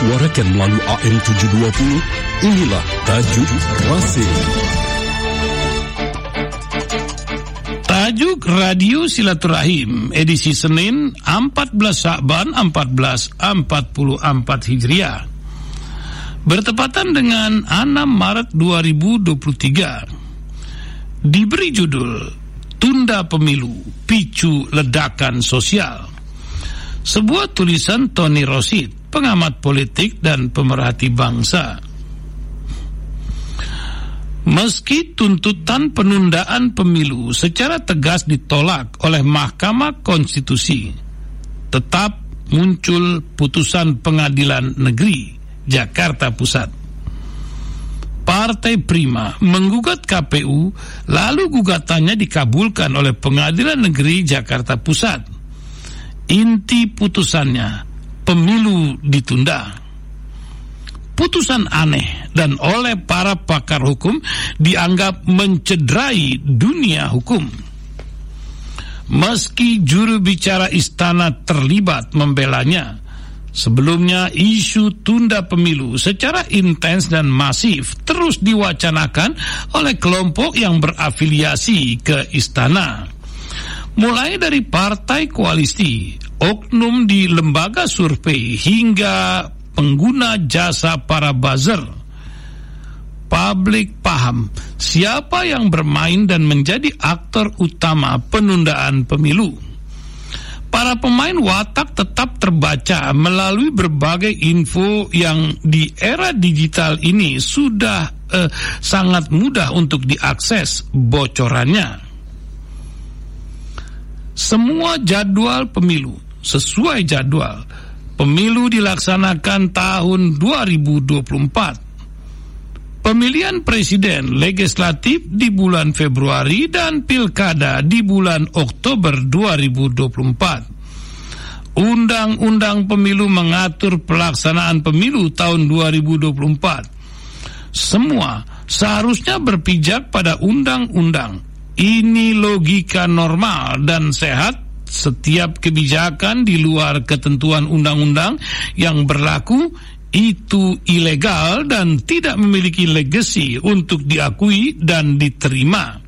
disuarakan melalui AM 720, inilah Tajuk Rasim. Tajuk Radio Silaturahim edisi Senin 14 Syakban 1444 Hijriah. Bertepatan dengan 6 Maret 2023. Diberi judul Tunda Pemilu, Picu Ledakan Sosial. Sebuah tulisan Tony Rosid, pengamat politik dan pemerhati bangsa. Meski tuntutan penundaan pemilu secara tegas ditolak oleh Mahkamah Konstitusi, tetap muncul putusan pengadilan negeri Jakarta Pusat. Partai Prima menggugat KPU, lalu gugatannya dikabulkan oleh Pengadilan Negeri Jakarta Pusat. Inti putusannya, pemilu ditunda. Putusan aneh dan oleh para pakar hukum dianggap mencederai dunia hukum. Meski juru bicara istana terlibat membelanya, Sebelumnya isu tunda pemilu secara intens dan masif terus diwacanakan oleh kelompok yang berafiliasi ke istana. Mulai dari partai koalisi, oknum di lembaga survei hingga pengguna jasa para buzzer. Publik paham siapa yang bermain dan menjadi aktor utama penundaan pemilu para pemain watak tetap terbaca melalui berbagai info yang di era digital ini sudah eh, sangat mudah untuk diakses bocorannya. Semua jadwal pemilu sesuai jadwal pemilu dilaksanakan tahun 2024. Pemilihan presiden legislatif di bulan Februari dan pilkada di bulan Oktober 2024. Undang-undang pemilu mengatur pelaksanaan pemilu tahun 2024. Semua seharusnya berpijak pada undang-undang. Ini logika normal dan sehat setiap kebijakan di luar ketentuan undang-undang yang berlaku itu ilegal dan tidak memiliki legasi untuk diakui dan diterima.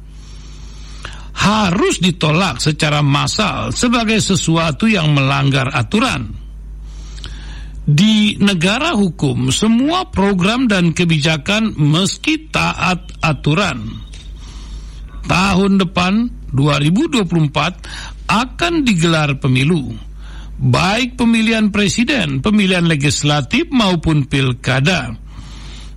Harus ditolak secara massal sebagai sesuatu yang melanggar aturan. Di negara hukum, semua program dan kebijakan meski taat aturan. Tahun depan 2024 akan digelar pemilu baik pemilihan presiden, pemilihan legislatif maupun pilkada.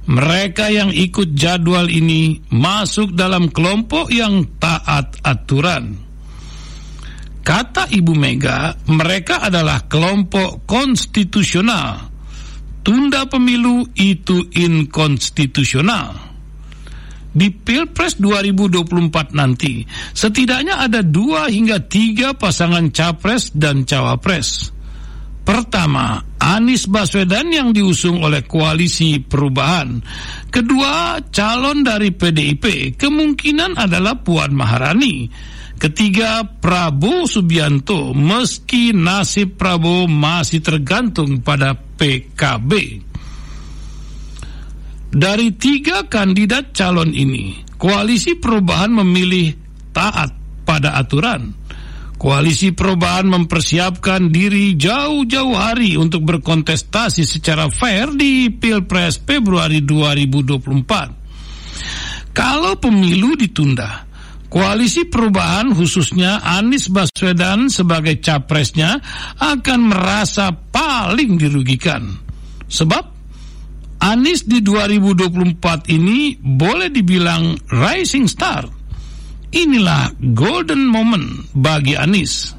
Mereka yang ikut jadwal ini masuk dalam kelompok yang taat aturan. Kata Ibu Mega, mereka adalah kelompok konstitusional. Tunda pemilu itu inkonstitusional di Pilpres 2024 nanti, setidaknya ada dua hingga tiga pasangan capres dan cawapres. Pertama, Anies Baswedan yang diusung oleh koalisi perubahan. Kedua, calon dari PDIP kemungkinan adalah Puan Maharani. Ketiga, Prabowo Subianto meski nasib Prabowo masih tergantung pada PKB. Dari tiga kandidat calon ini, koalisi perubahan memilih taat pada aturan. Koalisi perubahan mempersiapkan diri jauh-jauh hari untuk berkontestasi secara fair di Pilpres Februari 2024. Kalau pemilu ditunda, Koalisi perubahan khususnya Anies Baswedan sebagai capresnya akan merasa paling dirugikan. Sebab Anies di 2024 ini boleh dibilang rising star. Inilah golden moment bagi Anies.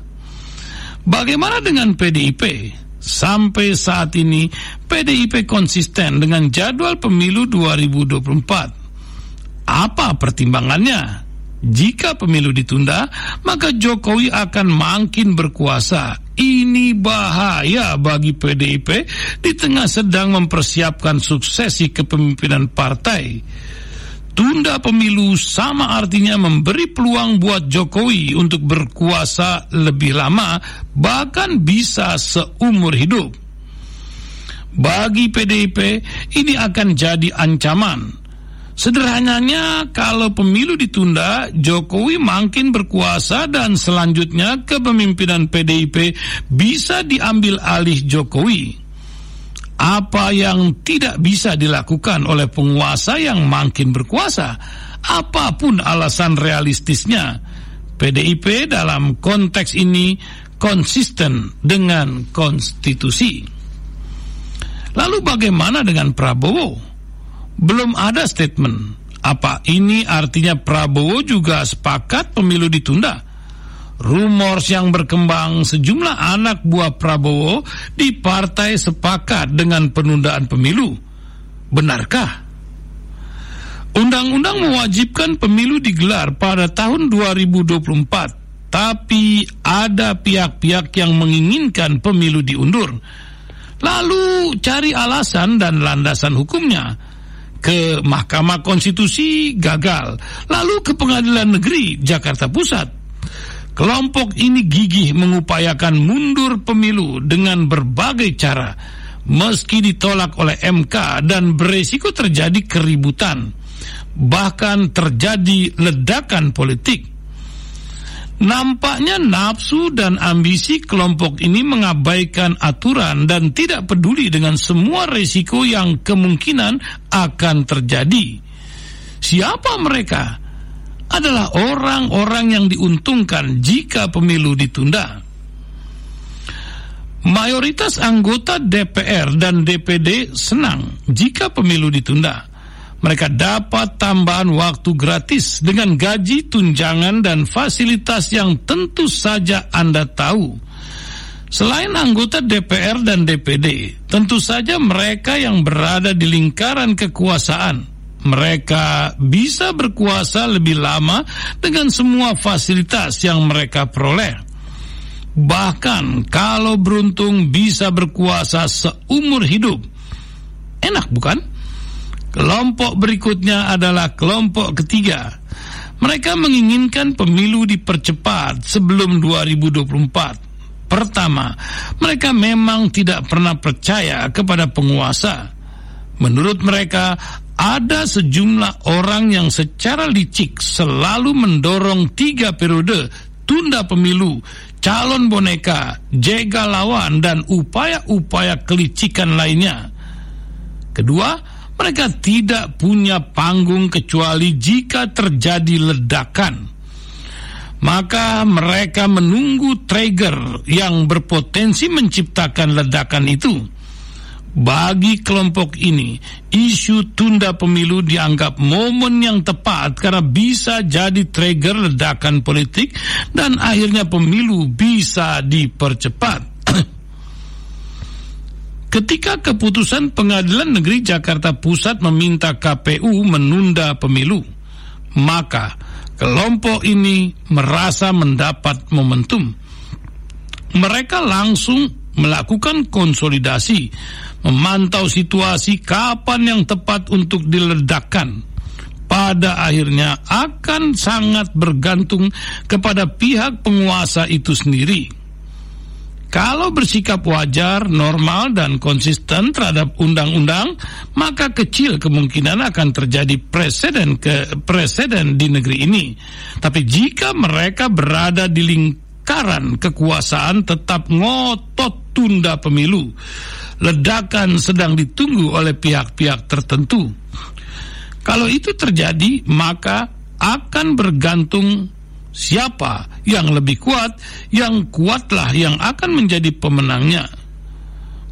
Bagaimana dengan PDIP? Sampai saat ini PDIP konsisten dengan jadwal pemilu 2024. Apa pertimbangannya? Jika pemilu ditunda, maka Jokowi akan makin berkuasa. Ini bahaya bagi PDIP di tengah sedang mempersiapkan suksesi kepemimpinan partai. Tunda pemilu sama artinya memberi peluang buat Jokowi untuk berkuasa lebih lama, bahkan bisa seumur hidup. Bagi PDIP, ini akan jadi ancaman. Sederhananya, kalau pemilu ditunda, Jokowi makin berkuasa dan selanjutnya kepemimpinan PDIP bisa diambil alih Jokowi. Apa yang tidak bisa dilakukan oleh penguasa yang makin berkuasa, apa pun alasan realistisnya, PDIP dalam konteks ini konsisten dengan konstitusi. Lalu bagaimana dengan Prabowo? Belum ada statement. Apa ini artinya Prabowo juga sepakat pemilu ditunda? Rumors yang berkembang sejumlah anak buah Prabowo di partai sepakat dengan penundaan pemilu. Benarkah? Undang-undang mewajibkan pemilu digelar pada tahun 2024, tapi ada pihak-pihak yang menginginkan pemilu diundur. Lalu cari alasan dan landasan hukumnya. Ke Mahkamah Konstitusi gagal, lalu ke Pengadilan Negeri Jakarta Pusat. Kelompok ini gigih mengupayakan mundur pemilu dengan berbagai cara, meski ditolak oleh MK dan beresiko terjadi keributan bahkan terjadi ledakan politik. Nampaknya nafsu dan ambisi kelompok ini mengabaikan aturan dan tidak peduli dengan semua resiko yang kemungkinan akan terjadi. Siapa mereka? Adalah orang-orang yang diuntungkan jika pemilu ditunda. Mayoritas anggota DPR dan DPD senang jika pemilu ditunda mereka dapat tambahan waktu gratis dengan gaji, tunjangan, dan fasilitas yang tentu saja Anda tahu. Selain anggota DPR dan DPD, tentu saja mereka yang berada di lingkaran kekuasaan mereka bisa berkuasa lebih lama dengan semua fasilitas yang mereka peroleh. Bahkan kalau beruntung bisa berkuasa seumur hidup. Enak bukan? Kelompok berikutnya adalah kelompok ketiga. Mereka menginginkan pemilu dipercepat sebelum 2024. Pertama, mereka memang tidak pernah percaya kepada penguasa. Menurut mereka, ada sejumlah orang yang secara licik selalu mendorong tiga periode tunda pemilu, calon boneka, jegal lawan, dan upaya-upaya kelicikan lainnya. Kedua, mereka tidak punya panggung kecuali jika terjadi ledakan. Maka mereka menunggu trigger yang berpotensi menciptakan ledakan itu. Bagi kelompok ini, isu tunda pemilu dianggap momen yang tepat karena bisa jadi trigger ledakan politik dan akhirnya pemilu bisa dipercepat. Ketika keputusan Pengadilan Negeri Jakarta Pusat meminta KPU menunda pemilu, maka kelompok ini merasa mendapat momentum. Mereka langsung melakukan konsolidasi, memantau situasi kapan yang tepat untuk diledakkan. Pada akhirnya akan sangat bergantung kepada pihak penguasa itu sendiri kalau bersikap wajar, normal, dan konsisten terhadap undang-undang, maka kecil kemungkinan akan terjadi presiden ke presiden di negeri ini. Tapi jika mereka berada di lingkaran kekuasaan tetap ngotot tunda pemilu, ledakan sedang ditunggu oleh pihak-pihak tertentu. Kalau itu terjadi, maka akan bergantung siapa yang lebih kuat, yang kuatlah yang akan menjadi pemenangnya.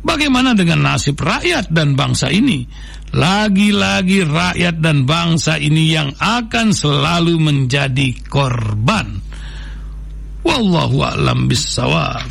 Bagaimana dengan nasib rakyat dan bangsa ini? Lagi-lagi rakyat dan bangsa ini yang akan selalu menjadi korban. Wallahu a'lam bissawab.